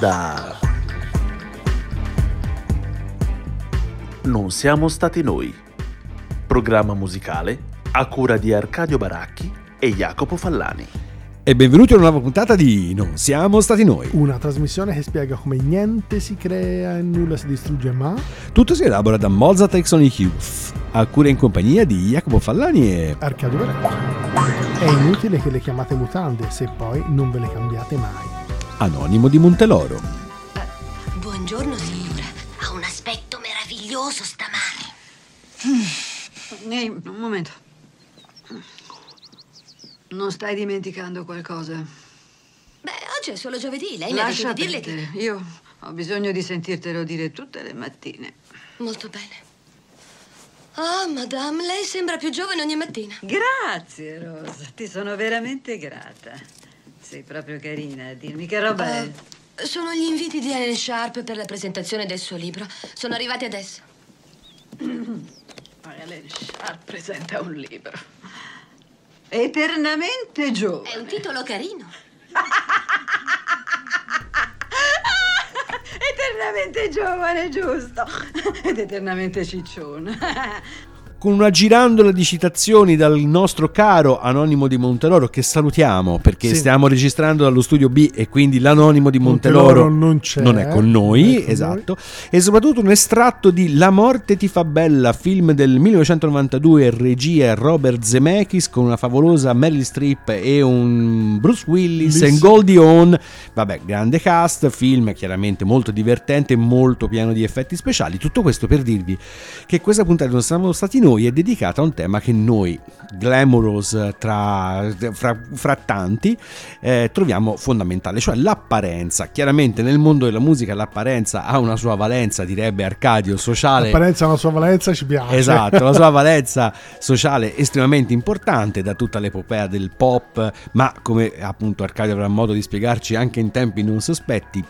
Onda. Non siamo stati noi. Programma musicale a cura di Arcadio Baracchi e Jacopo Fallani. E benvenuti a una nuova puntata di Non siamo stati noi. Una trasmissione che spiega come niente si crea e nulla si distrugge, ma Tutto si elabora da Mozart Exonic Youth, a cura in compagnia di Jacopo Fallani e... Arcadio Baracchi. È inutile che le chiamate mutande se poi non ve le cambiate mai. Anonimo di Monteloro. Buongiorno signora, ha un aspetto meraviglioso stamane. Ehi, un momento. Non stai dimenticando qualcosa? Beh, oggi è solo giovedì, lei mi ha detto Lascia di dirle che... Io ho bisogno di sentirtelo dire tutte le mattine. Molto bene. Ah, madame, lei sembra più giovane ogni mattina. Grazie, Rosa. Ti sono veramente grata. Sei proprio carina a dirmi che roba è. Eh, sono gli inviti di Ellen Sharp per la presentazione del suo libro. Sono arrivati adesso. Ellen Sharp presenta un libro. Eternamente giovane. È un titolo carino. Eternamente giovane, giusto. Ed eternamente ciccione. Con una girandola di citazioni dal nostro caro Anonimo di Monteloro, che salutiamo perché Sì. stiamo registrando dallo studio B e quindi l'Anonimo di Monteloro, Monteloro non c'è, non è con noi, non è con esatto. E soprattutto un estratto di La morte ti fa bella, film del 1992, regia Robert Zemeckis con una favolosa Meryl Streep e un Bruce Willis e. Goldie Hawn. Vabbè, grande cast, film chiaramente molto divertente, molto pieno di effetti speciali. Tutto questo per dirvi che questa puntata non siamo stati noi è dedicata a un tema che noi, glamorous tra, fra, fra tanti, eh, troviamo fondamentale, cioè l'apparenza. Chiaramente nel mondo della musica l'apparenza ha una sua valenza, direbbe Arcadio, sociale. L'apparenza ha una sua valenza, ci piace. Esatto, la sua valenza sociale estremamente importante da tutta l'epopea del pop, ma come appunto Arcadio avrà modo di spiegarci anche in tempi non sospetti.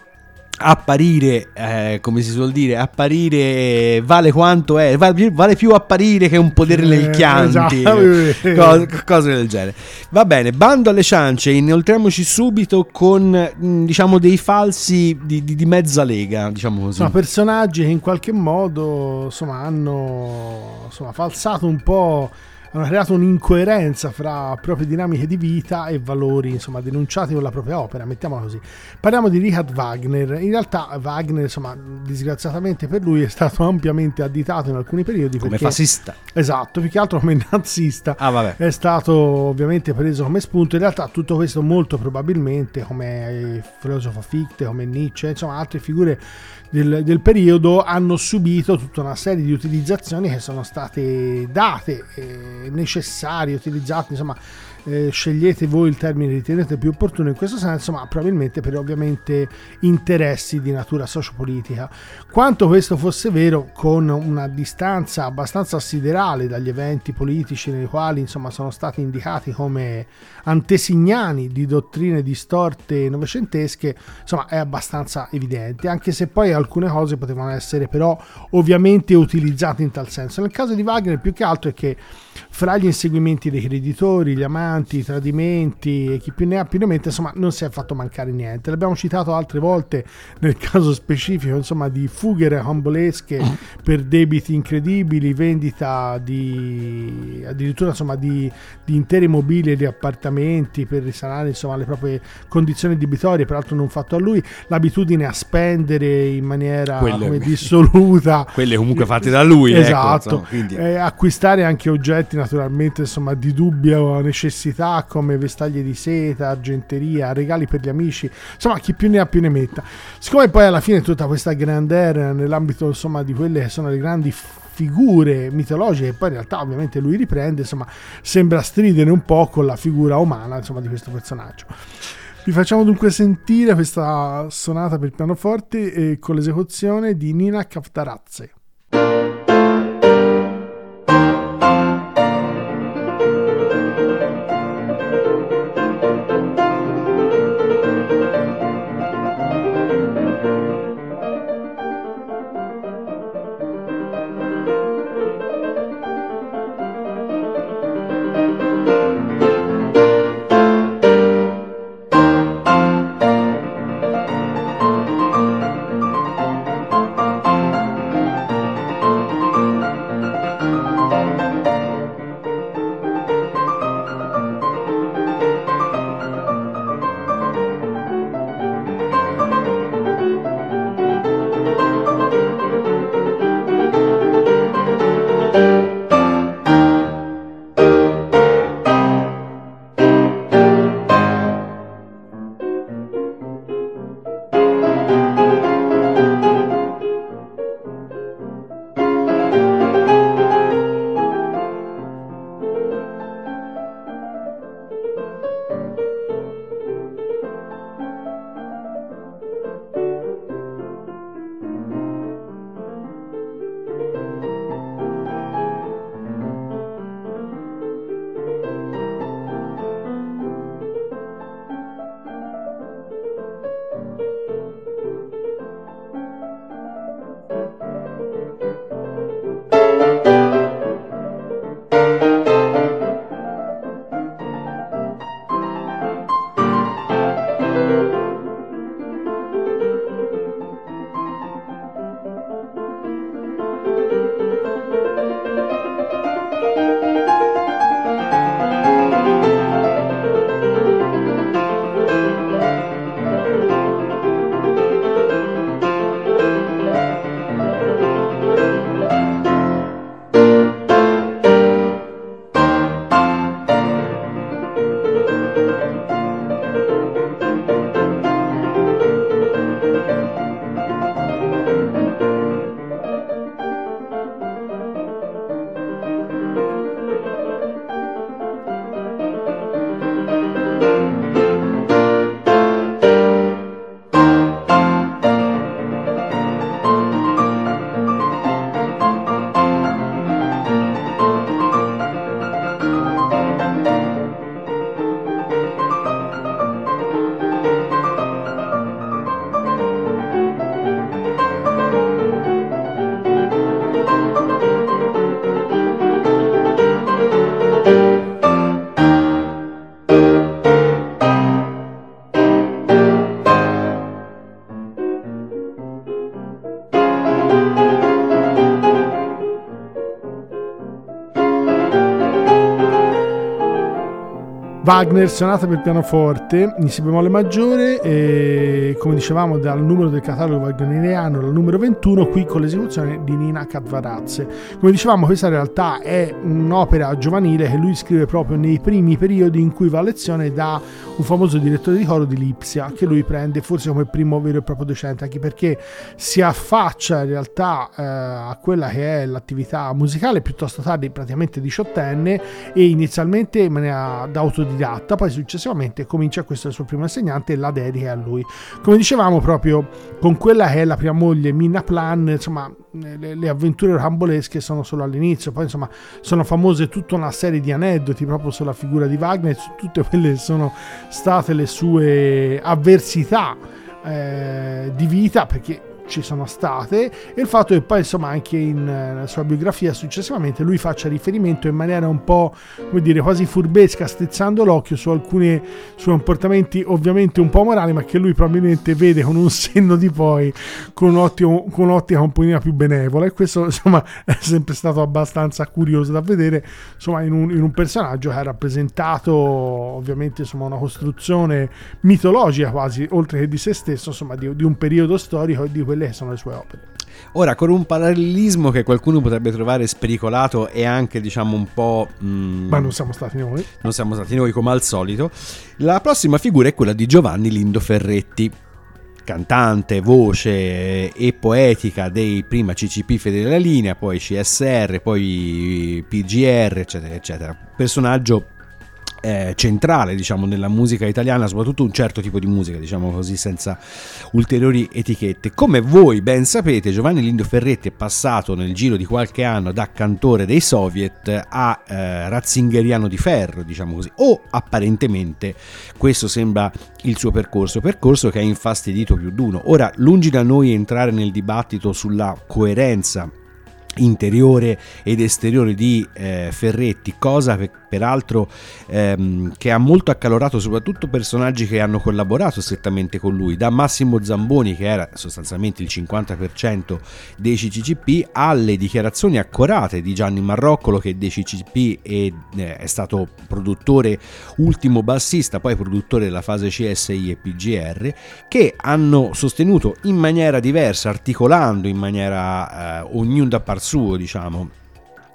Apparire, eh, come si suol dire, apparire vale quanto è, vale, più- vale più apparire che un potere nel Eh, Chianti, esatto. co- cose del genere. Va bene, bando alle ciance, inoltriamoci subito con mh, diciamo dei falsi di, di- di mezza lega, diciamo così. Sono personaggi che in qualche modo insomma, hanno insomma, falsato un po', hanno creato un'incoerenza fra proprie dinamiche di vita e valori insomma, denunciati con la propria opera, mettiamola così. Parliamo di Richard Wagner. In realtà Wagner, insomma, disgraziatamente per lui, è stato ampiamente additato in alcuni periodi come perché, fascista. Esatto, più che altro come nazista. Ah, vabbè. È stato ovviamente preso come spunto. In realtà tutto questo molto probabilmente come il filosofo Fichte, come Nietzsche, insomma altre figure del, del periodo hanno subito tutta una serie di utilizzazioni che sono state date, eh, necessarie, utilizzate, insomma eh, scegliete voi il termine che ritenete più opportuno in questo senso, ma probabilmente per ovviamente interessi di natura sociopolitica. Quanto questo fosse vero, con una distanza abbastanza siderale dagli eventi politici nei quali insomma sono stati indicati come antesignani di dottrine distorte novecentesche, insomma è abbastanza evidente, anche se poi alcune cose potevano essere però ovviamente utilizzate in tal senso. Nel caso di Wagner più che altro è che fra gli inseguimenti dei creditori, gli amanti, i tradimenti e chi più ne ha più ne mette, insomma, non si è fatto mancare niente. L'abbiamo citato altre volte nel caso specifico, insomma, di fughe rocambolesche per debiti incredibili, vendita di addirittura insomma di, di interi mobili e di appartamenti per risanare insomma le proprie condizioni debitorie, peraltro non fatto a lui, l'abitudine a spendere in maniera Quelle- come dissoluta. Quelle comunque fatte da lui, ecco, esatto. insomma, quindi- Eh, acquistare anche oggetti naturalmente insomma di dubbia necessità come vestaglie di seta argenteria regali per gli amici insomma chi più ne ha più ne metta. Siccome poi alla fine tutta questa grandeur nell'ambito insomma di quelle che sono le grandi figure mitologiche che poi in realtà ovviamente lui riprende insomma sembra stridere un po' con la figura umana insomma di questo personaggio. Vi facciamo dunque sentire questa sonata per pianoforte eh, con l'esecuzione di Nina Kaftarazze Wagner sonata per pianoforte in si bemolle maggiore e come dicevamo dal numero del catalogo wagneriano al numero 21 qui con l'esecuzione di Nina Katvarazze come dicevamo questa in realtà è un'opera giovanile che lui scrive proprio nei primi periodi in cui va a lezione da un famoso direttore di coro di Lipsia che lui prende forse come primo vero e proprio docente anche perché si affaccia in realtà eh, a quella che è l'attività musicale piuttosto tardi praticamente diciottenne e inizialmente in maniera da autodidatta, poi successivamente comincia questo il suo primo insegnante e la dedica a lui. Come dicevamo proprio con quella che è la prima moglie Minna Plan, insomma le, le avventure rambolesche sono solo all'inizio, poi insomma sono famose tutta una serie di aneddoti proprio sulla figura di Wagner, su tutte quelle che sono state le sue avversità eh, di vita, perché ci sono state e il fatto che poi insomma anche in, nella sua biografia successivamente lui faccia riferimento in maniera un po' come dire quasi furbesca strizzando l'occhio su alcuni suoi comportamenti ovviamente un po' morali ma che lui probabilmente vede con un senno di poi con, ottimo, con un'ottica un pochino più benevola. E questo insomma è sempre stato abbastanza curioso da vedere insomma in un, in un personaggio che ha rappresentato ovviamente insomma una costruzione mitologica quasi oltre che di se stesso insomma di, di un periodo storico e di quelle quelle sono le sue opere. Ora, con un parallelismo che qualcuno potrebbe trovare spericolato e anche, diciamo, un po'. Mm, Ma non siamo stati noi. Non siamo stati noi, come al solito. La prossima figura è quella di Giovanni Lindo Ferretti cantante, voce e poetica dei prima CCP Fedele Linea, poi CSR, poi PGR, eccetera, eccetera. Personaggio eh, centrale diciamo nella musica italiana soprattutto un certo tipo di musica diciamo così senza ulteriori etichette. Come voi ben sapete Giovanni Lindo Ferretti è passato nel giro di qualche anno da cantore dei soviet a eh, ratzingeriano di ferro diciamo così. O apparentemente questo sembra il suo percorso percorso che ha infastidito più di uno ora lungi da noi entrare nel dibattito sulla coerenza interiore ed esteriore di eh, Ferretti, cosa per, peraltro ehm, che ha molto accalorato soprattutto personaggi che hanno collaborato strettamente con lui, da Massimo Zamboni che era sostanzialmente il 50% dei CCCP alle dichiarazioni accorate di Gianni Marroccolo che dei CCCP è, eh, è stato produttore ultimo bassista, poi produttore della fase CSI e PGR, che hanno sostenuto in maniera diversa, articolando in maniera eh, ognuno da par suo, diciamo,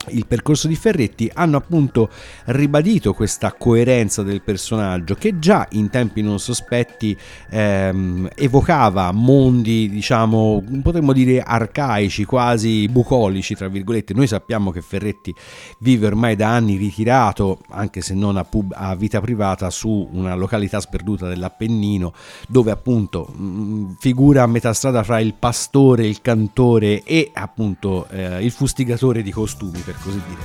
il percorso di Ferretti hanno appunto ribadito questa coerenza del personaggio che già in tempi non sospetti ehm, evocava mondi diciamo potremmo dire arcaici quasi bucolici tra virgolette. Noi sappiamo che Ferretti vive ormai da anni ritirato anche se non a, pub- a vita privata su una località sperduta dell'Appennino dove appunto mh, mm, figura a metà strada fra il pastore il cantore e appunto eh, il fustigatore di costumi per così dire.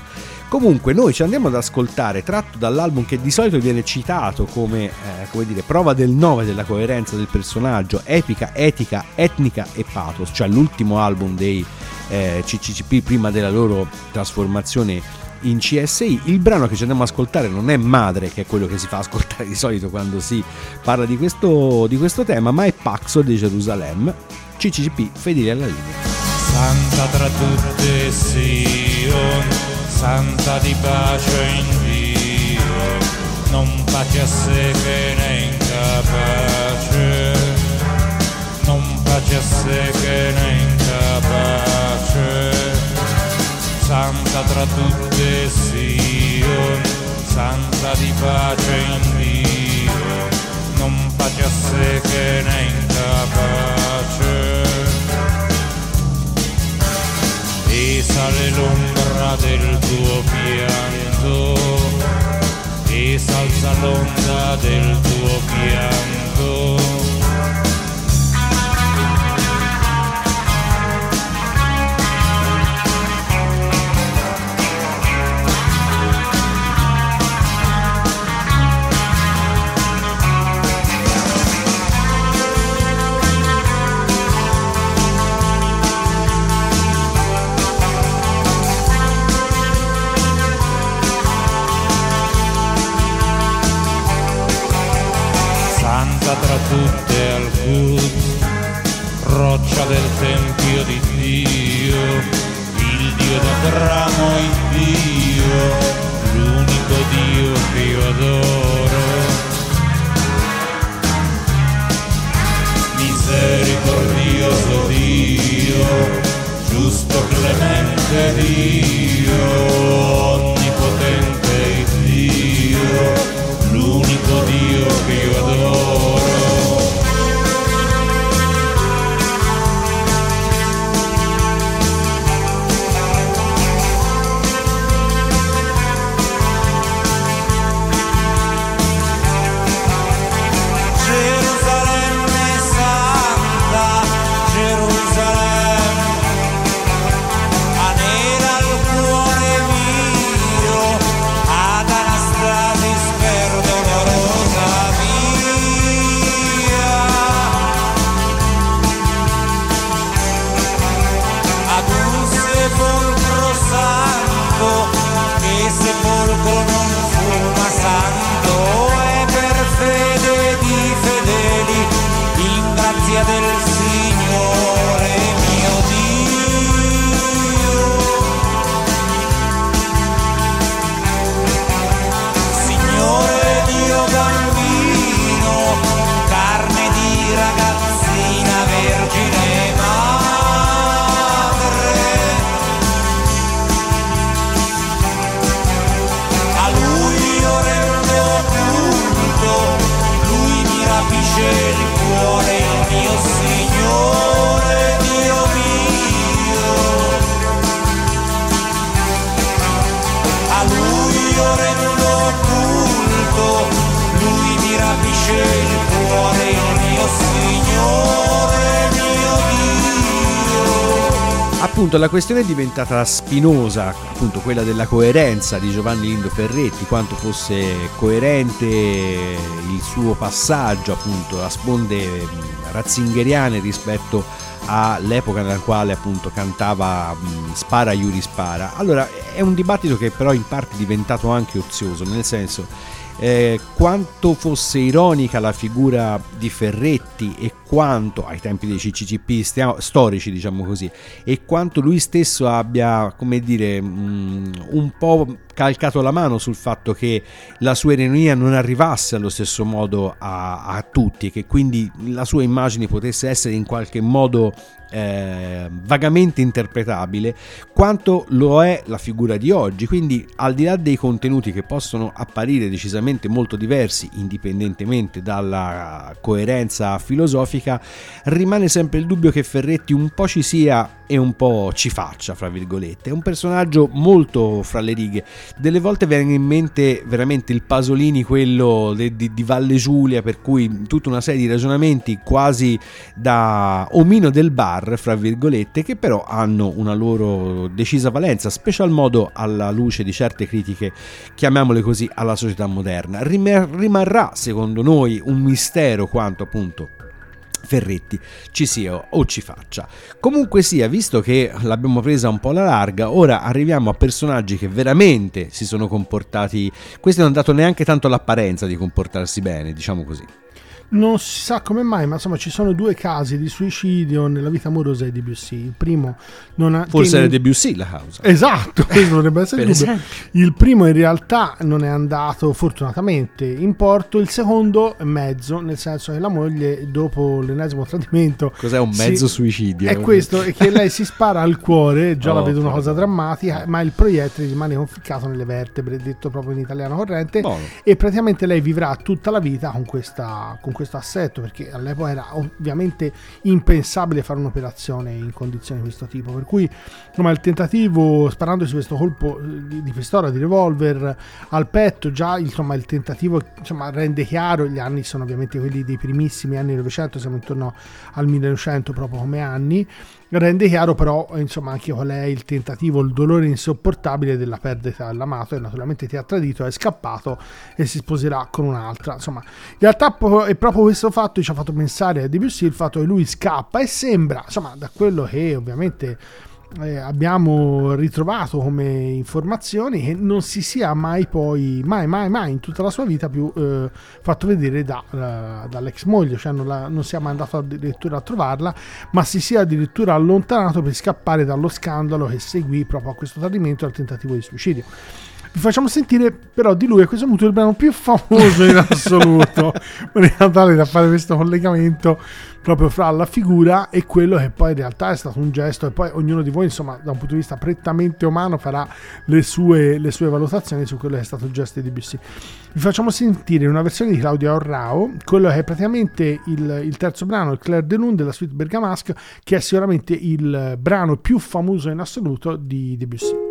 Comunque noi ci andiamo ad ascoltare, tratto dall'album che di solito viene citato come, eh, come dire, prova del 9 della coerenza del personaggio, epica, etica, etnica e pathos, cioè l'ultimo album dei eh, CCCP prima della loro trasformazione in CSI. Il brano che ci andiamo ad ascoltare non è Madre, che è quello che si fa ascoltare di solito quando si parla di questo, di questo tema, ma è Paxo di Gerusalemme, CCCP fedeli alla linea. Santa tra tutte Sion, santa di pace in Dio, non pace a sé che ne incapace, non pace a sé che ne incapace. Santa tra tutte Sion, santa di pace in Dio, non pace a sé che ne incapace e sale l'ombra del tuo pianto e salza l'onda del tuo pianto Gesù, roccia del Tempio di Dio, il Dio d'Abramo, il Dio, l'unico Dio che io adoro. Misericordioso Dio, giusto clemente Dio. Dio. Appunto la questione è diventata spinosa, appunto quella della coerenza di Giovanni Lindo Ferretti, quanto fosse coerente il suo passaggio appunto a sponde mh, ratzingeriane rispetto all'epoca nella quale appunto cantava Spara Iuri Spara. Allora è un dibattito che però in parte è diventato anche ozioso, nel senso eh, quanto fosse ironica la figura di Ferretti e quanto ai tempi dei CCCP stiamo- storici diciamo così e quanto lui stesso abbia come dire mh, un po' calcato la mano sul fatto che la sua ironia non arrivasse allo stesso modo a, a tutti che quindi la sua immagine potesse essere in qualche modo eh, vagamente interpretabile quanto lo è la figura di oggi. Quindi al di là dei contenuti che possono apparire decisamente molto diversi indipendentemente dalla coerenza filosofica rimane sempre il dubbio che Ferretti un po' ci sia e un po' ci faccia fra virgolette. È un personaggio molto fra le righe. Delle volte viene in mente veramente il Pasolini quello de- di, di Valle Giulia per cui tutta una serie di ragionamenti quasi da omino del bar fra virgolette che però hanno una loro decisa valenza special modo alla luce di certe critiche chiamiamole così alla società moderna Rim- rimarrà secondo noi un mistero quanto appunto Ferretti ci sia o ci faccia. Comunque sia, visto che l'abbiamo presa un po' alla larga, ora arriviamo a personaggi che veramente si sono comportati. Questi non hanno dato neanche tanto l'apparenza di comportarsi bene, diciamo così. Non si sa come mai, ma insomma ci sono due casi di suicidio nella vita amorosa di Debussy. Il primo non ha... Forse era Debussy la causa. Esatto, questo dovrebbe essere il dubbio. Il primo in realtà non è andato fortunatamente in porto, il secondo è mezzo, nel senso che la moglie dopo l'ennesimo tradimento... Cos'è un si- mezzo suicidio? È questo, è che lei si spara al cuore, già la Oh, vedo una cosa drammatica, ma il proiettile rimane conficcato nelle vertebre, detto proprio in italiano corrente, Buono. e praticamente lei vivrà tutta la vita con, questa, con questo assetto, perché all'epoca era ovviamente impensabile fare un'operazione in condizioni di questo tipo, per cui insomma, il tentativo, sparandosi questo colpo eh, di, di pistola, di revolver al petto, già insomma, il tentativo insomma, rende chiaro, gli anni sono ovviamente quelli dei primissimi anni 900, siamo intorno al 1900 proprio come anni, rende chiaro però insomma anche qual è il tentativo, il dolore insopportabile della perdita dell'amato e naturalmente ti ha tradito, è scappato e si sposerà con un'altra. Insomma, in realtà è proprio questo fatto che ci ha fatto pensare a Debussy, il fatto che lui scappa e sembra, insomma, da quello che ovviamente eh, abbiamo ritrovato come informazioni che non si sia mai poi, mai, mai, mai in tutta la sua vita più eh, fatto vedere da, eh, dall'ex moglie, cioè non, la- non sia mai andato addirittura a trovarla, ma si sia addirittura allontanato per scappare dallo scandalo che seguì proprio a questo tradimento e al tentativo di suicidio. Vi facciamo sentire però di lui a questo punto il brano più famoso in assoluto, in tale da fare questo collegamento proprio fra la figura e quello che poi in realtà è stato un gesto e poi ognuno di voi insomma da un punto di vista prettamente umano farà le sue, le sue valutazioni su quello che è stato il gesto di DBC. Vi facciamo sentire una versione di Claudia Orrao, quello che è praticamente il, il terzo brano, il Claire de Lune della suite Bergamasque, che è sicuramente il brano più famoso in assoluto di Debussy.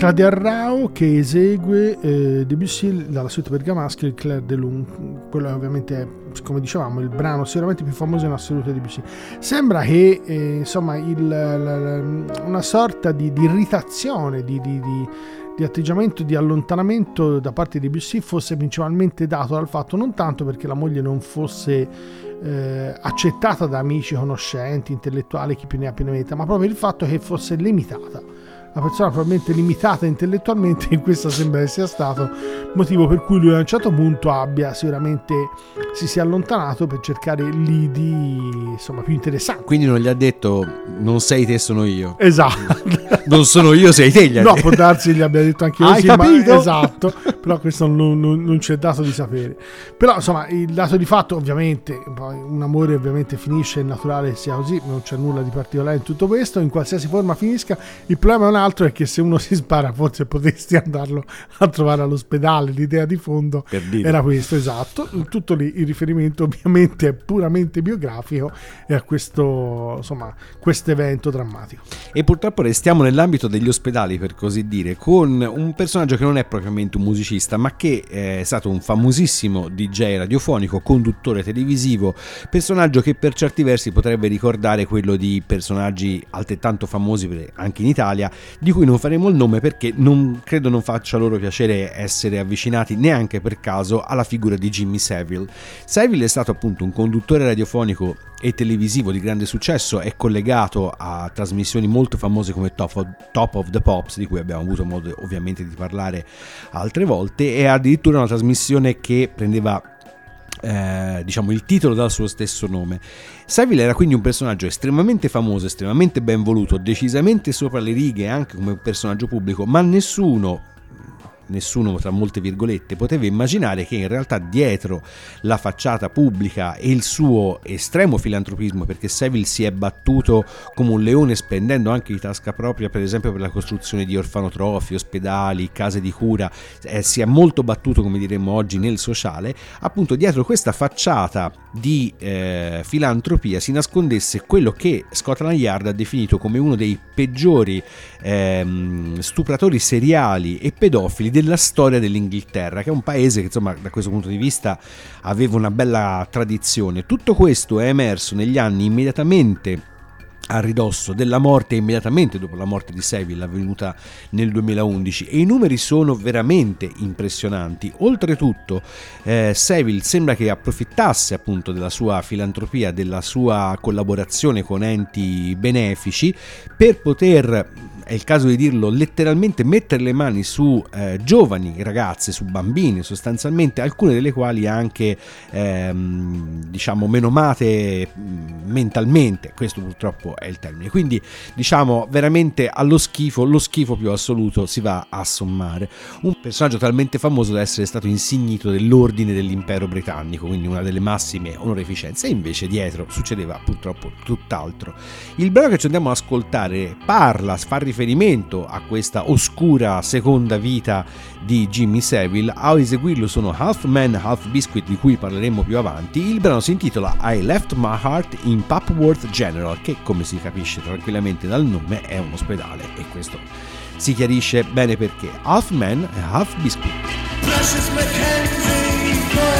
Claudia Rao che esegue eh, Debussy dalla suite bergamasca il Claire de Lune. Quello ovviamente come dicevamo il brano sicuramente più famoso in assoluto di Debussy. Sembra che eh, insomma il, la, la, una sorta di, di irritazione di, di, di, atteggiamento di allontanamento da parte di Debussy fosse principalmente dato dal fatto non tanto perché la moglie non fosse eh, accettata da amici, conoscenti, intellettuali, chi più ne ha più ne metta, ma proprio il fatto che fosse limitata una persona probabilmente limitata intellettualmente e questo sembra che sia stato motivo per cui lui a un certo punto abbia sicuramente si sia allontanato per cercare lidi insomma più interessanti. Quindi non gli ha detto non sei te sono io esatto. Non sono io sei te gli ha no può darsi gli abbia detto anche io hai sì, capito? esatto. Però questo non, non, non c'è dato di sapere. Però insomma il dato di fatto ovviamente un amore ovviamente finisce è naturale sia così non c'è nulla di particolare in tutto questo in qualsiasi forma finisca. Il problema è altro è che se uno si spara forse potresti andarlo a trovare all'ospedale. L'idea di fondo era questo esatto. Tutto lì il riferimento ovviamente è puramente biografico e a questo insomma questo evento drammatico. E purtroppo restiamo nell'ambito degli ospedali per così dire con un personaggio che non è propriamente un musicista ma che è stato un famosissimo DJ radiofonico conduttore televisivo personaggio che per certi versi potrebbe ricordare quello di personaggi altrettanto famosi anche in Italia di cui non faremo il nome perché non, credo non faccia loro piacere essere avvicinati neanche per caso alla figura di Jimmy Savile. Savile è stato appunto un conduttore radiofonico e televisivo di grande successo, è collegato a trasmissioni molto famose come Top of, Top of the Pops, di cui abbiamo avuto modo ovviamente di parlare altre volte, e addirittura una trasmissione che prendeva eh, diciamo il titolo dal suo stesso nome. Savile era quindi un personaggio estremamente famoso, estremamente ben voluto, decisamente sopra le righe anche come personaggio pubblico, ma nessuno nessuno tra molte virgolette poteva immaginare che in realtà dietro la facciata pubblica e il suo estremo filantropismo perché Seville si è battuto come un leone spendendo anche di tasca propria per esempio per la costruzione di orfanotrofi, ospedali, case di cura eh, si è molto battuto come diremmo oggi nel sociale appunto dietro questa facciata di eh, filantropia si nascondesse quello che Scotland Yard ha definito come uno dei peggiori ehm, stupratori seriali e pedofili della storia dell'Inghilterra, che è un paese che insomma da questo punto di vista aveva una bella tradizione. Tutto questo è emerso negli anni immediatamente a ridosso della morte immediatamente dopo la morte di Seville avvenuta nel 2011 e i numeri sono veramente impressionanti. Oltretutto eh, Seville sembra che approfittasse appunto della sua filantropia, della sua collaborazione con enti benefici per poter è il caso di dirlo, letteralmente mettere le mani su eh, giovani ragazze, su bambini sostanzialmente, alcune delle quali anche ehm, diciamo menomate mm, mentalmente, questo purtroppo è il termine. Quindi diciamo veramente allo schifo, lo schifo più assoluto si va a sommare. Un personaggio talmente famoso da essere stato insignito dell'ordine dell'impero britannico, quindi una delle massime onorificenze, e invece dietro succedeva purtroppo tutt'altro. Il brano che ci andiamo ad ascoltare parla, fa riferimento riferimento a questa oscura seconda vita di Jimmy Savile. A eseguirlo sono Half Man, Half Biscuit, di cui parleremo più avanti. Il brano si intitola I Left My Heart in Papworth General, che come si capisce tranquillamente dal nome è un ospedale e questo si chiarisce bene perché. Half Man Half Biscuit. Precious Mackenzie,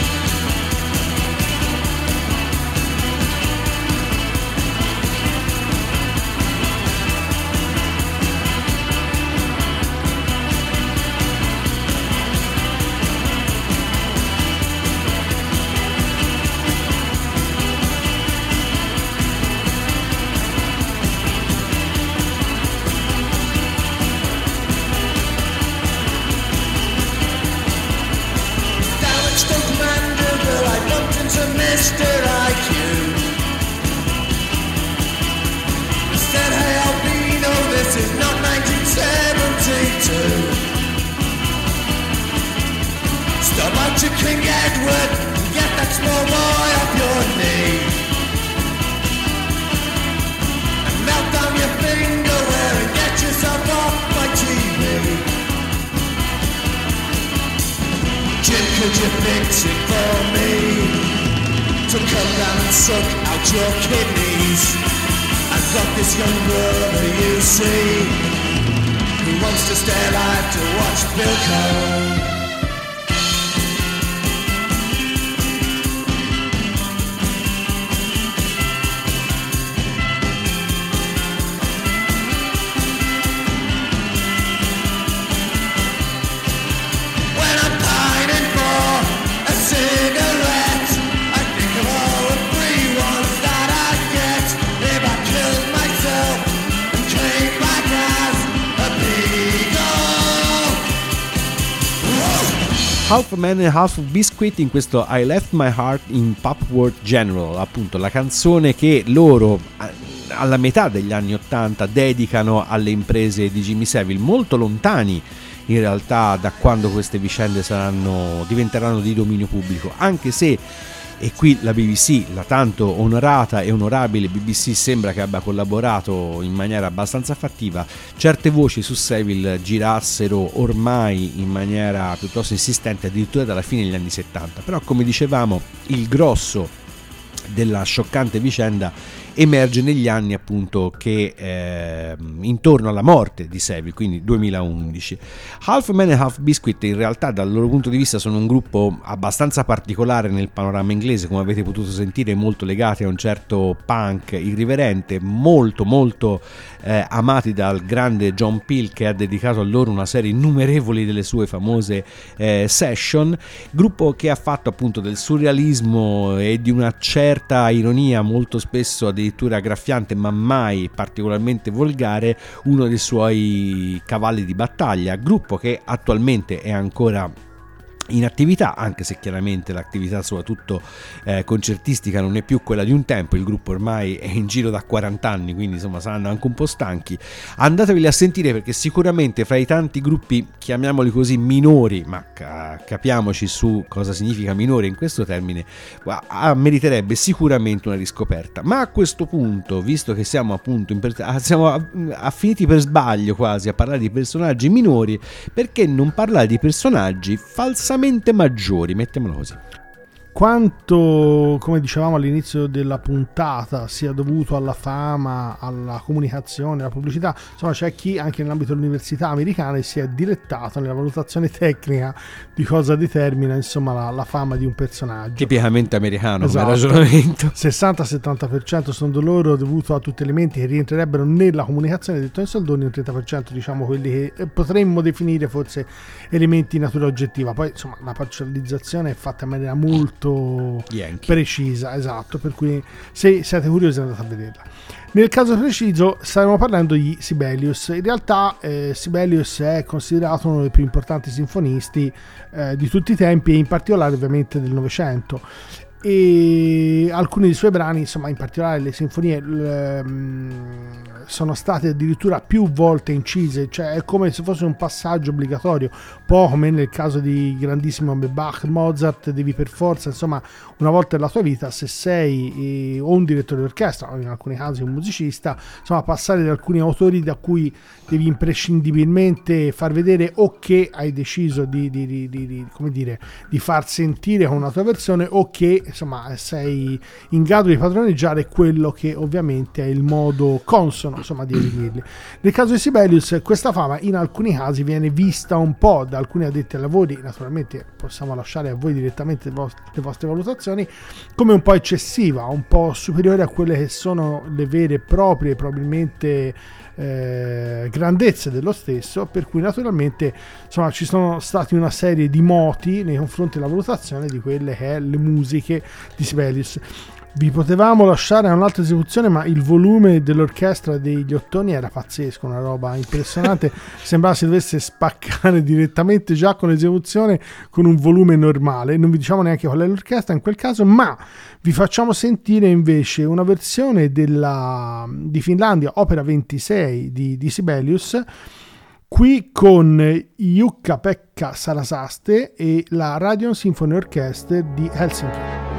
small boy off your knee. And melt down your finger where and get yourself off my TV. Jim, could you fix it for me? To come down and suck out your kidneys. I've got this young brother, you see, who wants to stay alive to watch Bill Cole. Half Man and Half Biscuit in questo I Left My Heart in Papworth General, appunto la canzone che loro alla metà degli anni 80 dedicano alle imprese di Jimmy Savile, molto lontani in realtà da quando queste vicende saranno, diventeranno di dominio pubblico, anche se e qui la BBC, la tanto onorata e onorabile BBC sembra che abbia collaborato in maniera abbastanza fattiva, certe voci su Seville girassero ormai in maniera piuttosto insistente addirittura dalla fine degli anni 70, però come dicevamo il grosso della scioccante vicenda emerge negli anni appunto che eh, intorno alla morte di Seville, quindi 2011. Half Man e Half Biscuit in realtà dal loro punto di vista sono un gruppo abbastanza particolare nel panorama inglese, come avete potuto sentire, molto legati a un certo punk irriverente, molto molto eh, amati dal grande John Peel che ha dedicato a loro una serie innumerevoli delle sue famose eh, session, gruppo che ha fatto appunto del surrealismo e di una certa ironia molto spesso addirittura graffiante ma mai particolarmente volgare uno dei suoi cavalli di battaglia, gruppo che attualmente è ancora in attività, anche se chiaramente l'attività soprattutto eh, concertistica non è più quella di un tempo, il gruppo ormai è in giro da 40 anni, quindi insomma saranno anche un po' stanchi. Andateveli a sentire perché sicuramente fra i tanti gruppi, chiamiamoli così, minori, ma capiamoci su cosa significa minore in questo termine, meriterebbe sicuramente una riscoperta. Ma a questo punto, visto che siamo appunto in, ah, siamo affiniti per sbaglio quasi a parlare di personaggi minori, perché non parlare di personaggi falsamente decisamente maggiori, mettiamolo così quanto, come dicevamo all'inizio della puntata, sia dovuto alla fama, alla comunicazione, alla pubblicità, insomma c'è chi anche nell'ambito dell'università americana si è dilettato nella valutazione tecnica di cosa determina insomma, la, la fama di un personaggio. Tipicamente americano esatto. come ragionamento. 60-70% sono loro dovuto a tutti elementi che rientrerebbero nella comunicazione, detto in soldoni, un 30% diciamo quelli che eh, potremmo definire forse elementi di natura oggettiva. Poi insomma la parcializzazione è fatta in maniera molto molto Yankee. precisa, esatto, per cui se siete curiosi andate a vederla. Nel caso preciso stiamo parlando di Sibelius, in realtà eh, Sibelius è considerato uno dei più importanti sinfonisti eh, di tutti i tempi e in particolare ovviamente del Novecento e alcuni dei suoi brani, insomma in particolare le sinfonie, l, um, sono state addirittura più volte incise, cioè è come se fosse un passaggio obbligatorio, un po' come nel caso di grandissimo Bach, Mozart, devi per forza, insomma, una volta nella tua vita, se sei eh, o un direttore d'orchestra o in alcuni casi un musicista, insomma, passare da alcuni autori da cui devi imprescindibilmente far vedere o che hai deciso di, di, di, di dire, di far sentire con una tua versione o che insomma sei in grado di padroneggiare quello che ovviamente è il modo consono insomma di eseguirli. Nel caso di Sibelius questa fama in alcuni casi viene vista un po' da alcuni addetti ai lavori, naturalmente possiamo lasciare a voi direttamente le vostre valutazioni, come un po' eccessiva, un po' superiore a quelle che sono le vere e proprie probabilmente eh, grandezze dello stesso, per cui naturalmente insomma, ci sono stati una serie di moti nei confronti della valutazione di quelle che è le musiche di Sibelius. Vi potevamo lasciare a un'altra esecuzione, ma il volume dell'orchestra degli ottoni era pazzesco, una roba impressionante. Sembrava si dovesse spaccare direttamente già con l'esecuzione con un volume normale. Non vi diciamo neanche qual è l'orchestra in quel caso, ma vi facciamo sentire invece una versione della, di Finlandia, opera 26 di, di Sibelius qui con Jukka-Pekka Sarasaste e la Radion Symphony Orchestra di Helsinki.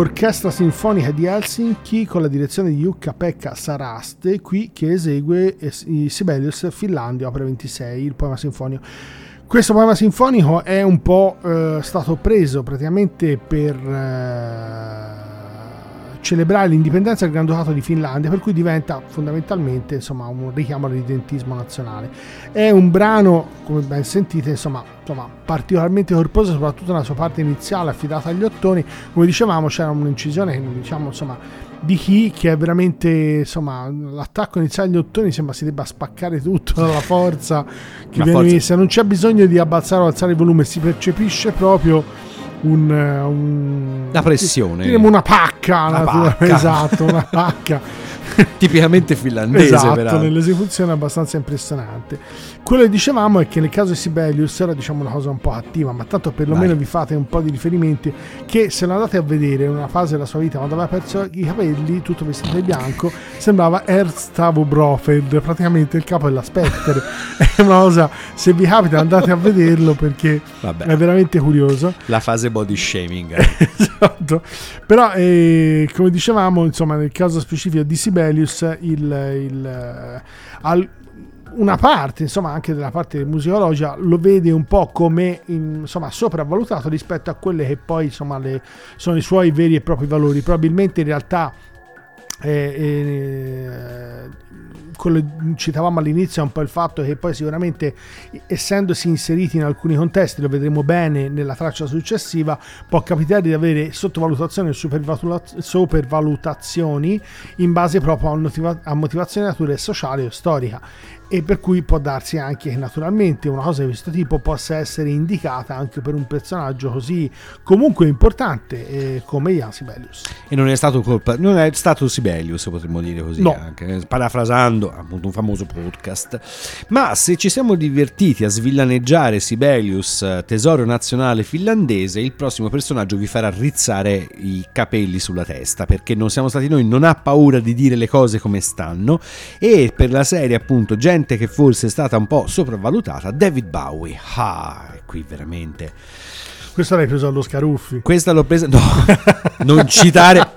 Orchestra Sinfonica di Helsinki con la direzione di Jukka-Pekka Saraste, qui che esegue eh, Sibelius Finlandia, opera 26, il poema sinfonico. Questo poema sinfonico è un po' eh, stato preso praticamente per eh, celebrare l'indipendenza del Granducato di Finlandia, per cui diventa fondamentalmente insomma, un richiamo all'identismo nazionale. È un brano, come ben sentite, insomma, insomma, particolarmente corposo, soprattutto nella sua parte iniziale affidata agli ottoni. Come dicevamo, c'era un'incisione diciamo, insomma, di chi che è veramente insomma l'attacco iniziale agli ottoni sembra si debba spaccare tutto dalla forza che La viene forza. messa non c'è bisogno di abbassare o alzare il volume si percepisce proprio un, un La pressione. diremmo una pacca, Una pacca. esatto una pacca Tipicamente finlandese, esatto, peraltro. nell'esecuzione è abbastanza impressionante. Quello che dicevamo è che nel caso di Sibelius era diciamo una cosa un po' attiva, ma tanto perlomeno Vai. vi fate un po' di riferimenti che se lo andate a vedere in una fase della sua vita quando aveva perso i capelli, tutto vestito di bianco, sembrava Erstavo Brofeld, praticamente il capo della Spectre. è una cosa, se vi capita andate a vederlo perché Vabbè. è veramente curioso. La fase body shaming. esatto. Però, eh, come dicevamo, insomma, nel caso specifico di Sibelius, il, il, eh, al- una parte, insomma, anche della parte musicologica lo vede un po' come insomma, sopravvalutato rispetto a quelle che poi insomma, le- sono i suoi veri e propri valori. Probabilmente in realtà. eh, eh, che citavamo all'inizio è un po' il fatto che poi sicuramente essendosi inseriti in alcuni contesti, lo vedremo bene nella traccia successiva, può capitare di avere sottovalutazioni o supervaluta- supervalutazioni in base proprio a, motiva- a natura sociale o storica e per cui può darsi anche che naturalmente una cosa di questo tipo possa essere indicata anche per un personaggio così comunque importante eh, come Jan Sibelius. e non è stato colpa, non è stato Sibelius, potremmo dire così, No. anche, parafrasando appunto un famoso podcast. Ma se ci siamo divertiti a svillaneggiare Sibelius, eh, tesoro nazionale finlandese, il prossimo personaggio vi farà rizzare i capelli sulla testa, perché non siamo stati noi, non ha paura di dire le cose come stanno e per la serie appunto gente che forse è stata un po' sopravvalutata, David Bowie. Ah, è qui veramente. Questo l'hai preso allo Scaruffi. Questa l'ho presa. No, non citare.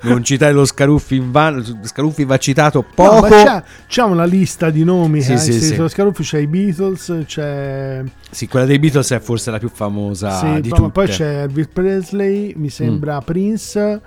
Non citare lo Scaruffi in vano. Scaruffi va citato No, poco. ma c'è, c'è una lista di nomi Sì, ha sì, sì. lo Scaruffi, c'è i Beatles, c'è... Sì, quella dei Beatles è forse la più famosa sì, di tutte. Mm. poi c'è Elvis Presley, mi sembra Prince,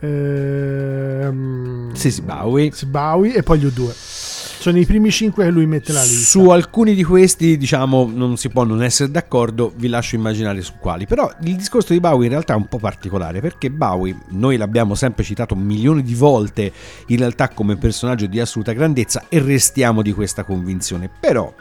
ehm, Sì, sì, Bowie. sì, Bowie e poi gli U2. Sono i primi cinque che lui mette nella lista. Su alcuni di questi, diciamo, non si può non essere d'accordo, vi lascio immaginare su quali. Però il discorso di Bowie in realtà è un po' particolare, perché Bowie, noi l'abbiamo sempre citato milioni di volte, in realtà come personaggio di assoluta grandezza, e restiamo di questa convinzione. Però...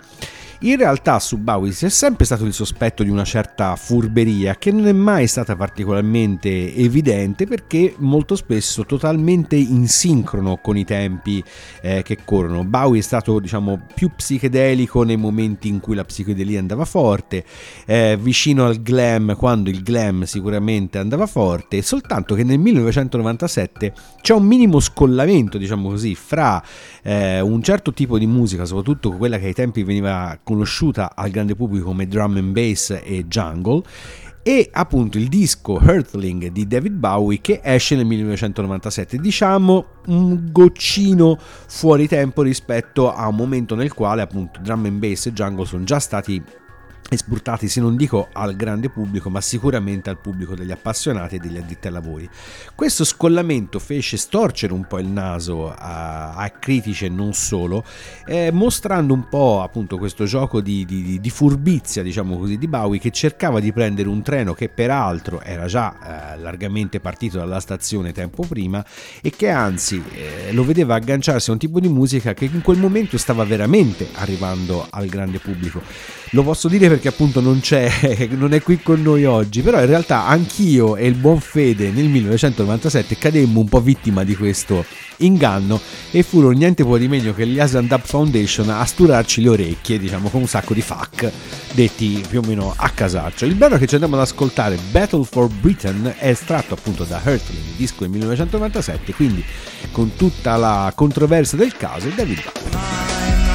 In realtà su Bowie c'è sempre stato il sospetto di una certa furberia che non è mai stata particolarmente evidente perché molto spesso totalmente in sincrono con i tempi eh, che corrono. Bowie è stato diciamo più psichedelico nei momenti in cui la psichedelia andava forte, eh, vicino al glam quando il glam sicuramente andava forte, soltanto che nel 1997 c'è un minimo scollamento diciamo così fra eh, un certo tipo di musica, soprattutto quella che ai tempi veniva conosciuta al grande pubblico come drum and bass e jungle, e appunto il disco Hurtling di David Bowie che esce nel 1997, diciamo un goccino fuori tempo rispetto a un momento nel quale appunto drum and bass e jungle sono già stati esportati se non dico al grande pubblico ma sicuramente al pubblico degli appassionati e degli addetti ai lavori. Questo scollamento fece storcere un po' il naso a, a critici e non solo eh, mostrando un po' appunto questo gioco di, di- di furbizia diciamo così di Bowie che cercava di prendere un treno che peraltro era già eh, largamente partito dalla stazione tempo prima e che anzi eh, lo vedeva agganciarsi a un tipo di musica che in quel momento stava veramente arrivando al grande pubblico lo posso dire perché appunto non c'è, non è qui con noi oggi, però in realtà anch'io e il buon Fede nel 1997 cademmo un po' vittima di questo inganno e furono niente po' di meglio che gli Aslan Up Foundation a sturarci le orecchie, diciamo, con un sacco di fuck, detti più o meno a casaccio. Il brano che ci andiamo ad ascoltare, Battle for Britain, è estratto appunto da Hurtling, disco del 1997, quindi con tutta la controversia del caso, David Bowie.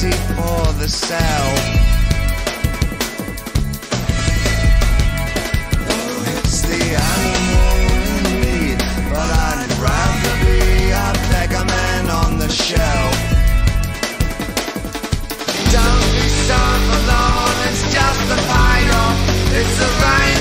To sell. Oh, it's the animal in me, but I'd rather be a beggar man on the shelf. Don't be so alone, it's just a fire. It's the rain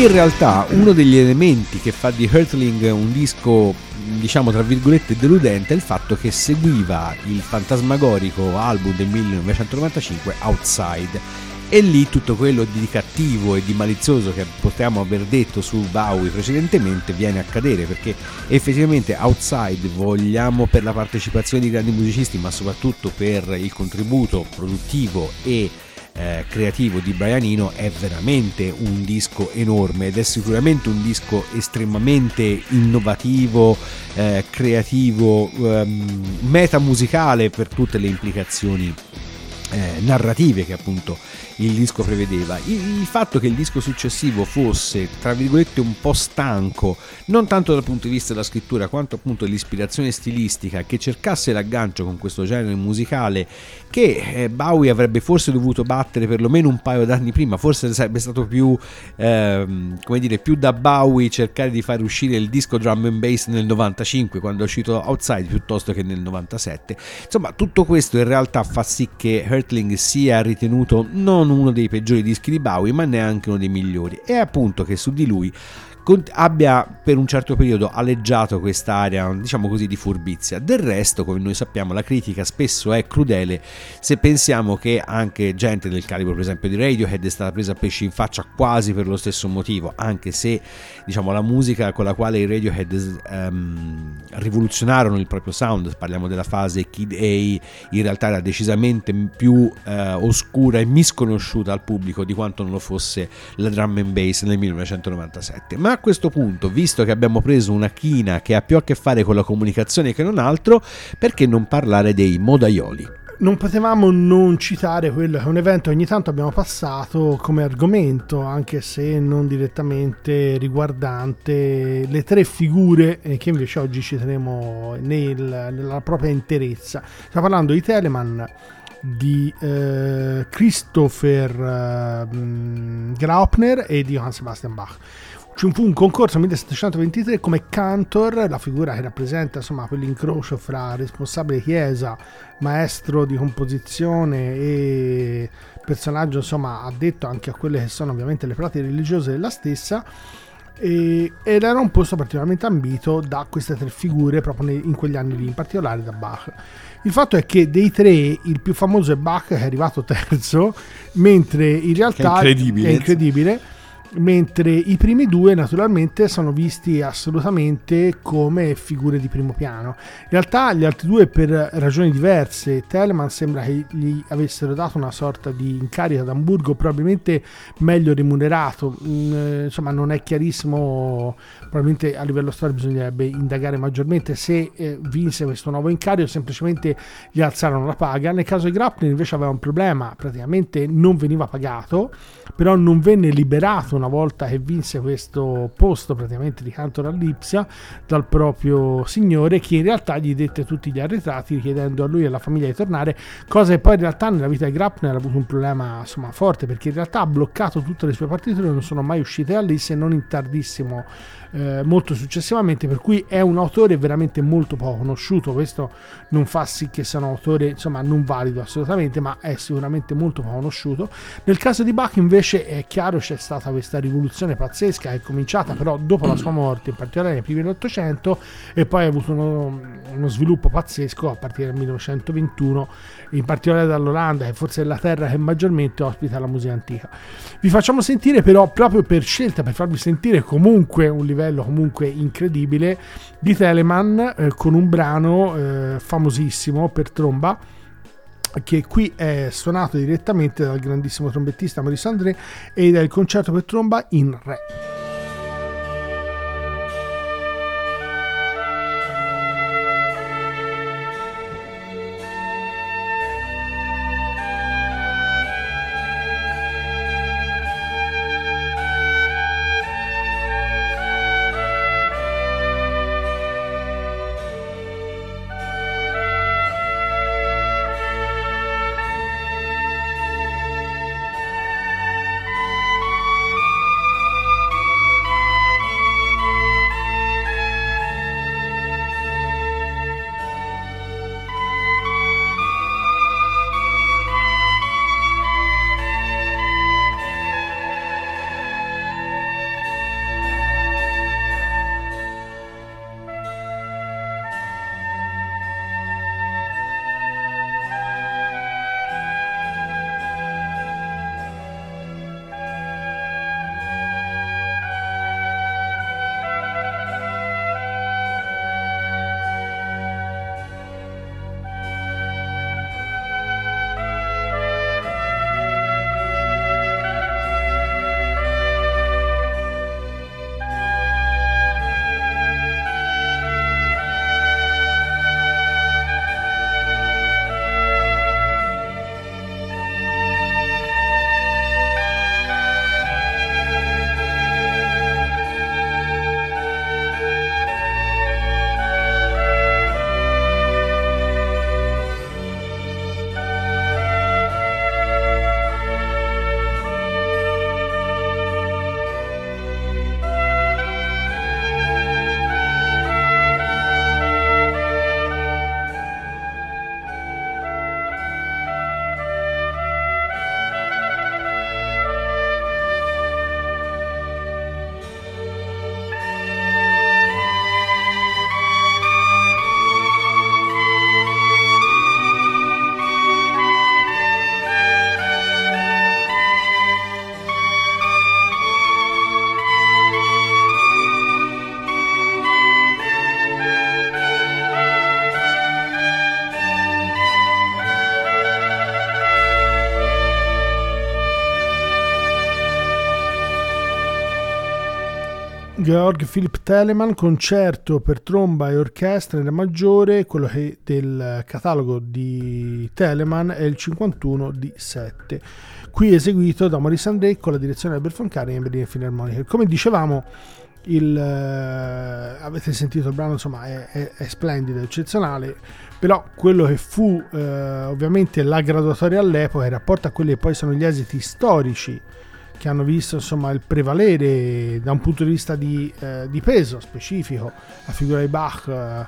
In realtà uno degli elementi che fa di Hurtling un disco diciamo tra virgolette deludente è il fatto che seguiva il fantasmagorico album del 1995 Outside. E lì tutto quello di cattivo e di malizioso che potremmo aver detto su Bowie precedentemente viene a cadere perché effettivamente Outside vogliamo per la partecipazione di grandi musicisti ma soprattutto per il contributo produttivo e eh, creativo di Brian Eno è veramente un disco enorme ed è sicuramente un disco estremamente innovativo, eh, creativo, ehm, metamusicale per tutte le implicazioni eh, narrative che appunto il disco prevedeva. Il, il, fatto che il disco successivo fosse, tra virgolette, un po' stanco, non tanto dal punto di vista della scrittura, quanto appunto dell'ispirazione stilistica, che cercasse l'aggancio con questo genere musicale che eh, Bowie avrebbe forse dovuto battere perlomeno un paio d'anni prima, forse sarebbe stato più, ehm, come dire, più da Bowie cercare di fare uscire il disco drum and bass nel 95 quando è uscito Outside piuttosto che nel 97. Insomma, tutto questo in realtà fa sì che Hurtling sia ritenuto non uno dei peggiori dischi di Bowie, ma neanche uno dei migliori. E appunto che su di lui abbia per un certo periodo aleggiato quest'area, diciamo così, di furbizia. Del resto, come noi sappiamo, la critica spesso è crudele se pensiamo che anche gente del calibro, per esempio, di Radiohead è stata presa a pesci in faccia quasi per lo stesso motivo, anche se, diciamo, la musica con la quale i Radiohead um, rivoluzionarono il proprio sound, parliamo della fase Kid A, in realtà era decisamente più uh, oscura e misconosciuta al pubblico di quanto non lo fosse la drum and bass nel 1997. Ma a questo punto, visto che abbiamo preso una china che ha più a che fare con la comunicazione che non altro, perché non parlare dei modaioli? Non potevamo non citare quello che è un evento che ogni tanto abbiamo passato come argomento, anche se non direttamente riguardante le tre figure che invece oggi citeremo nel, nella propria interezza. Stiamo parlando di Telemann, di eh, Christopher eh, Graupner e di Johann Sebastian Bach ci fu un concorso nel 1723 come cantor, la figura che rappresenta insomma quell'incrocio fra responsabile chiesa, maestro di composizione e personaggio insomma addetto anche a quelle che sono ovviamente le pratiche religiose della stessa ed era un posto particolarmente ambito da queste tre figure proprio in quegli anni lì, in particolare da Bach. Il fatto è che dei tre il più famoso è Bach che è arrivato terzo, mentre in realtà incredibile. è incredibile mentre i primi due naturalmente sono visti assolutamente come figure di primo piano. In realtà gli altri due per ragioni diverse, Telemann sembra che gli avessero dato una sorta di incarico ad Amburgo probabilmente meglio remunerato, Mm, eh, insomma non è chiarissimo, probabilmente a livello storico bisognerebbe indagare maggiormente se eh, vinse questo nuovo incarico, semplicemente gli alzarono la paga. Nel caso di Grappner invece aveva un problema, praticamente non veniva pagato, però non venne liberato una volta che vinse questo posto praticamente di canto all'Ipsia dal proprio signore che in realtà gli dette tutti gli arretrati richiedendo a lui e alla famiglia di tornare, cosa che poi in realtà nella vita di Grappner ha avuto un problema insomma forte perché in realtà ha bloccato tutte le sue partiture non sono mai uscite da lì se non in tardissimo eh, molto successivamente per cui è un autore veramente molto poco conosciuto. Questo non fa sì che sia un autore insomma non valido assolutamente ma è sicuramente molto poco conosciuto. Nel caso di Bach invece è chiaro c'è stata questa rivoluzione pazzesca è cominciata però dopo la sua morte in particolare nei primi dell'Ottocento e poi ha avuto uno, uno sviluppo pazzesco a partire dal 1921 in particolare dall'Olanda che forse è la terra che maggiormente ospita la musica antica. Vi facciamo sentire però proprio per scelta per farvi sentire comunque un livello comunque incredibile di Telemann eh, con un brano eh, famosissimo per tromba che qui è suonato direttamente dal grandissimo trombettista Maurice André ed è il concerto per tromba in re. Georg Philipp Telemann, concerto per tromba e orchestra in Re maggiore, quello che del catalogo di Telemann è il 51 di 7. Qui eseguito da Maurice André con la direzione di Albert Karajan e Berliner Philharmonic. Come dicevamo, il, eh, avete sentito il brano, insomma, è, è- è splendido, eccezionale, però quello che fu eh, ovviamente la graduatoria all'epoca in rapporto a quelli che poi sono gli esiti storici che hanno visto insomma il prevalere da un punto di vista di, eh, di peso specifico la figura di Bach eh,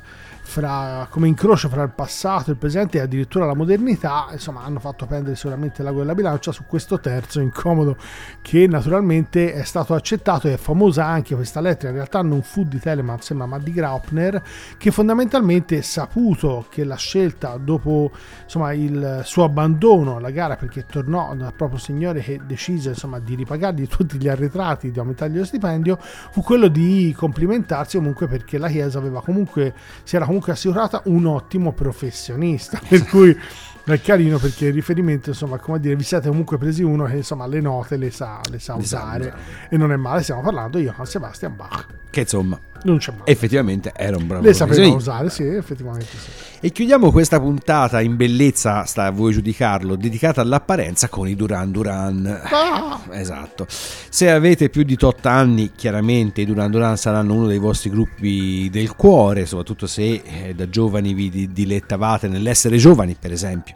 fra, come incrocio fra il passato, il presente e addirittura la modernità, insomma hanno fatto pendere sicuramente l'ago della bilancia su questo terzo incomodo che naturalmente è stato accettato e è famosa anche questa lettera, in realtà non fu di Telemann, sembra ma di Graupner, che fondamentalmente saputo che la scelta dopo insomma, il suo abbandono alla gara perché tornò dal proprio signore che decise insomma, di ripagargli tutti gli arretrati, di aumentargli lo stipendio, fu quello di complimentarsi comunque perché la Chiesa aveva comunque, si era comunque assicurata un ottimo professionista, per cui è carino perché il riferimento insomma come dire vi siete comunque presi uno che insomma le note le sa, le sa Le sa usare usare. e non è male stiamo parlando io con Sebastian Bach Che insomma, non c'è male effettivamente era un bravo le sapeva usare sì effettivamente sì E chiudiamo questa puntata in bellezza, sta a voi giudicarlo, dedicata all'apparenza con i Duran Duran. Ah! Esatto. Se avete più di 8 anni, chiaramente i Duran Duran saranno uno dei vostri gruppi del cuore, soprattutto se eh, da giovani vi di- dilettavate nell'essere giovani, per esempio.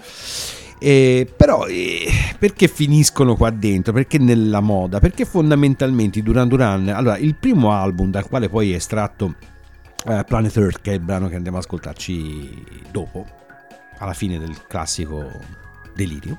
Eh, però eh, perché finiscono qua dentro? Perché nella moda? Perché fondamentalmente Duran Duran, allora il primo album dal quale poi è estratto eh, Planet Earth, che è il brano che andiamo ad ascoltarci dopo, alla fine del classico Delirio.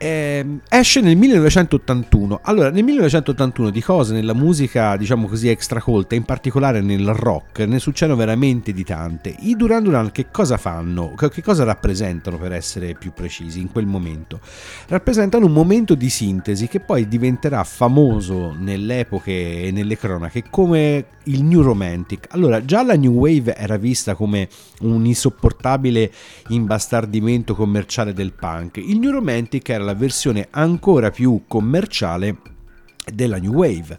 Ehm, esce nel 1981. Allora, nel 1981 di cose nella musica, diciamo così, extracolta, in particolare nel rock, ne succedono veramente di tante. I Duran Duran che cosa fanno? Che che cosa rappresentano per essere più precisi in quel momento? Rappresentano un momento di sintesi che poi diventerà famoso nelle epoche e nelle cronache come il New Romantic. Allora, già la New Wave era vista come un insopportabile imbastardimento commerciale del punk. Il New Romantic era la versione ancora più commerciale della New Wave.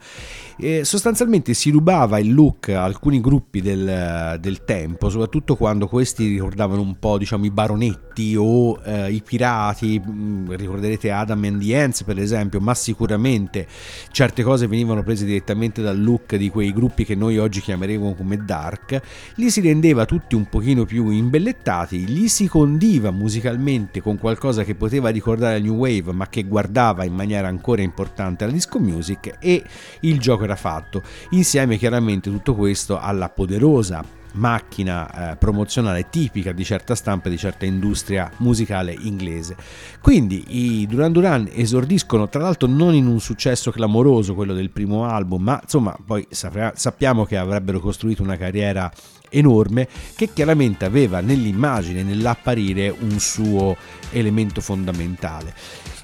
Eh, sostanzialmente si rubava il look a alcuni gruppi del, del tempo, soprattutto quando questi ricordavano un po' diciamo i baronetti o eh, i pirati, Mm, ricorderete Adam and the Ants per esempio, ma sicuramente certe cose venivano prese direttamente dal look di quei gruppi che noi oggi chiameremo come dark, li si rendeva tutti un pochino più imbellettati, li si condiva musicalmente con qualcosa che poteva ricordare la New Wave ma che guardava in maniera ancora importante la disco music e il gioco era fatto, insieme chiaramente tutto questo alla poderosa macchina eh, promozionale tipica di certa stampa e di certa industria musicale inglese. Quindi i Duran Duran esordiscono tra l'altro non in un successo clamoroso quello del primo album, ma insomma poi sapra- sappiamo che avrebbero costruito una carriera enorme che chiaramente aveva nell'immagine, nell'apparire un suo elemento fondamentale.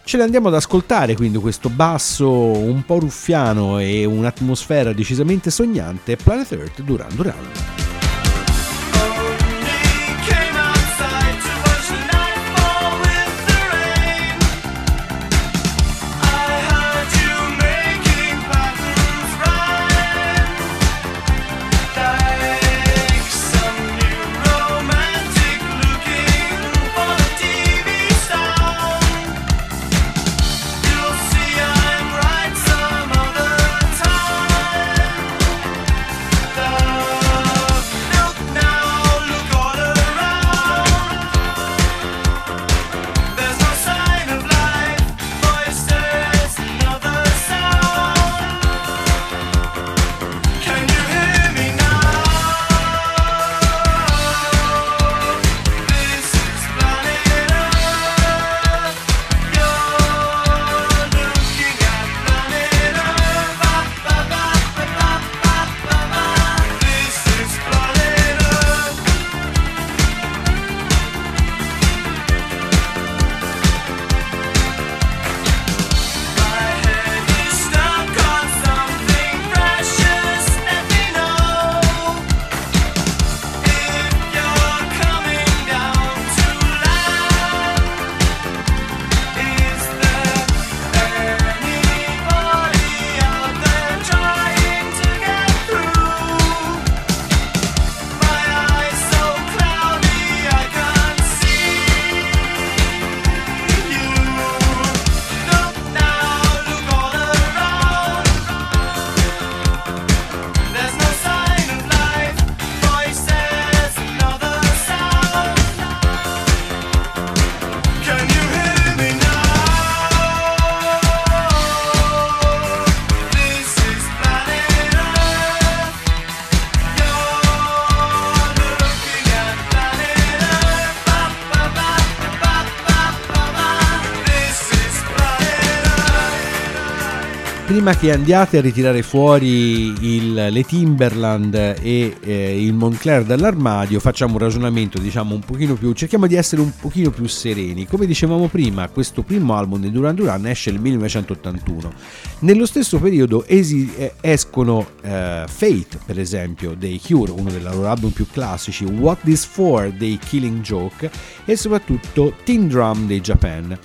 Ce le andiamo ad ascoltare quindi questo basso un po' ruffiano e un'atmosfera decisamente sognante Planet Earth Duran Duran. Prima che andiate a ritirare fuori il- le Timberland e eh, il Moncler dall'armadio, facciamo un ragionamento, diciamo, un pochino più. cerchiamo di essere un pochino più sereni. Come dicevamo prima, questo primo album di Duran Duran esce nel 1981. Nello stesso periodo esi- eh, escono eh, Fate, per esempio, dei Cure, uno dei loro album più classici, What This For dei Killing Joke e soprattutto Teen Drum dei Japan.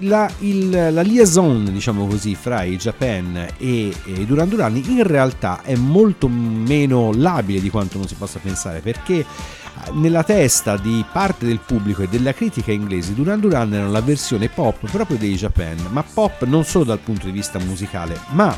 La, il- la liaison, diciamo così, fra i Japan e, i Duran Duran in realtà è molto meno labile di quanto non si possa pensare perché eh, nella testa di parte del pubblico e della critica inglese Duran Duran erano la versione pop proprio dei Japan, ma pop non solo dal punto di vista musicale, ma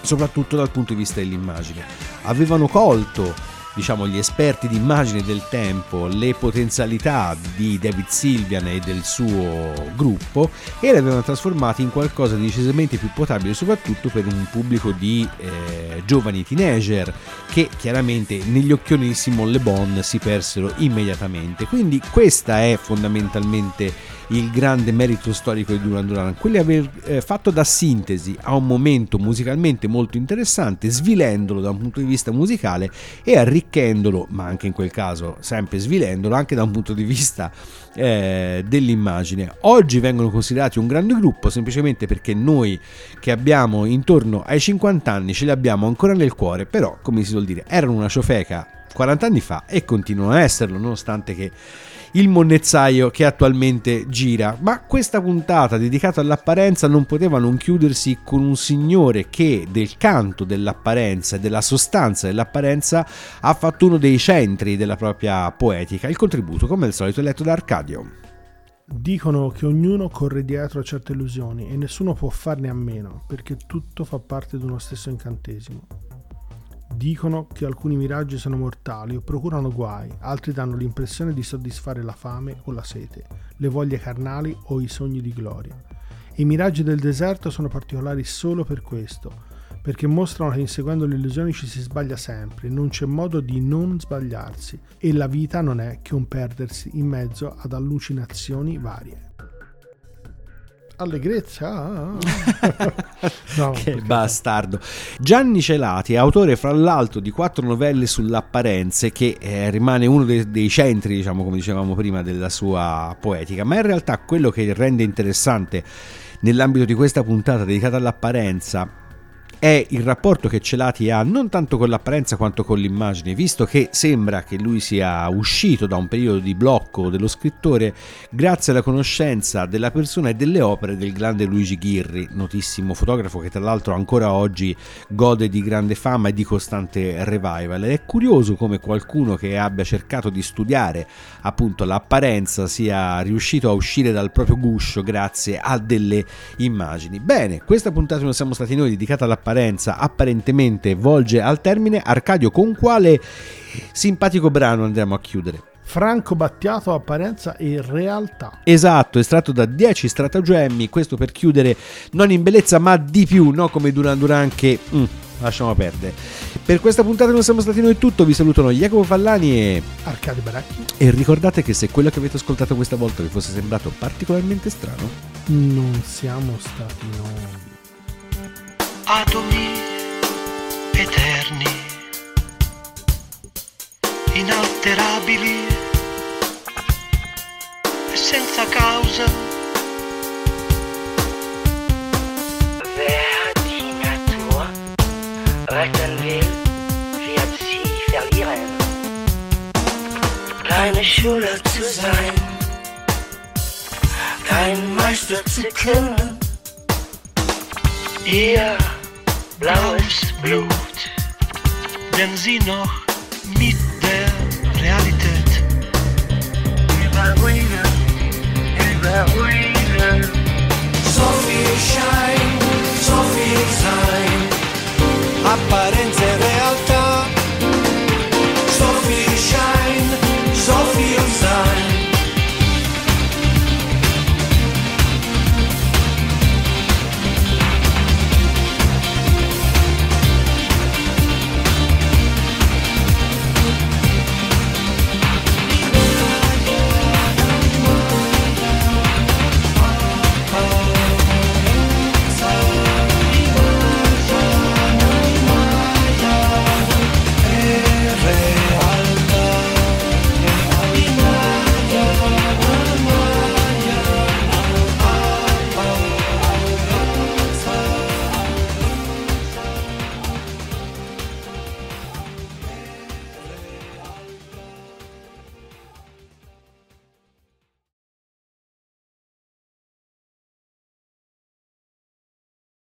soprattutto dal punto di vista dell'immagine. Avevano colto diciamo gli esperti di immagine del tempo le potenzialità di David Sylvian e del suo gruppo e le avevano trasformate in qualcosa di decisamente più potabile soprattutto per un pubblico di eh, giovani teenager che chiaramente negli occhioni di Simone Le Bon si persero immediatamente. Quindi questa è fondamentalmente il grande merito storico di Duran Duran, quello di aver eh, fatto da sintesi a un momento musicalmente molto interessante, svilendolo da un punto di vista musicale e arricchendolo, ma anche in quel caso sempre svilendolo, anche da un punto di vista eh, dell'immagine. Oggi vengono considerati un grande gruppo semplicemente perché noi che abbiamo intorno ai 50 anni ce li abbiamo ancora nel cuore, però come si suol dire, erano una ciofeca 40 anni fa e continuano a esserlo, nonostante che il monnezzaio che attualmente gira. Ma questa puntata dedicata all'apparenza non poteva non chiudersi con un signore che del canto dell'apparenza e della sostanza dell'apparenza ha fatto uno dei centri della propria poetica. Il contributo, come al solito, è letto da Arcadio. Dicono che ognuno corre dietro a certe illusioni e nessuno può farne a meno, perché tutto fa parte di uno stesso incantesimo. Dicono che alcuni miraggi sono mortali o procurano guai, altri danno l'impressione di soddisfare la fame o la sete, le voglie carnali o i sogni di gloria. I miraggi del deserto sono particolari solo per questo, perché mostrano che inseguendo le illusioni ci si sbaglia sempre, non c'è modo di non sbagliarsi e la vita non è che un perdersi in mezzo ad allucinazioni varie. Allegrezza! no, Che bastardo. Gianni Celati è autore fra l'altro di quattro novelle sull'apparenze che eh, rimane uno dei, dei centri, diciamo come dicevamo prima, della sua poetica, ma in realtà quello che rende interessante nell'ambito di questa puntata dedicata all'apparenza è il rapporto che Celati ha non tanto con l'apparenza quanto con l'immagine, visto che sembra che lui sia uscito da un periodo di blocco dello scrittore grazie alla conoscenza della persona e delle opere del grande Luigi Ghirri, notissimo fotografo che tra l'altro ancora oggi gode di grande fama e di costante revival. Ed è curioso come qualcuno che abbia cercato di studiare appunto l'apparenza sia riuscito a uscire dal proprio guscio grazie a delle immagini. Bene, questa puntata non siamo stati noi dedicata all'apparenza apparentemente volge al termine. Arcadio, con quale simpatico brano andiamo a chiudere? Franco Battiato, apparenza e realtà. Esatto, estratto da 10 stratagemmi, questo per chiudere non in bellezza ma di più, no come Duran Duran che... mm, lasciamo perdere. Per questa puntata non siamo stati noi tutto, vi salutano Jacopo Fallani e... Arcade Baracchi. E ricordate che se quello che avete ascoltato questa volta vi fosse sembrato particolarmente strano, Non siamo stati noi. Atomi eterni, inalterabili e senza causa. Wer die Natur retten will, wird sie verlieren. Keine Schüler zu sein, kein Meister zu können. Ihr blaues Blut, denn sie noch mit der Realität Über Ruinen. So viel Schein, so viel Sein. apparent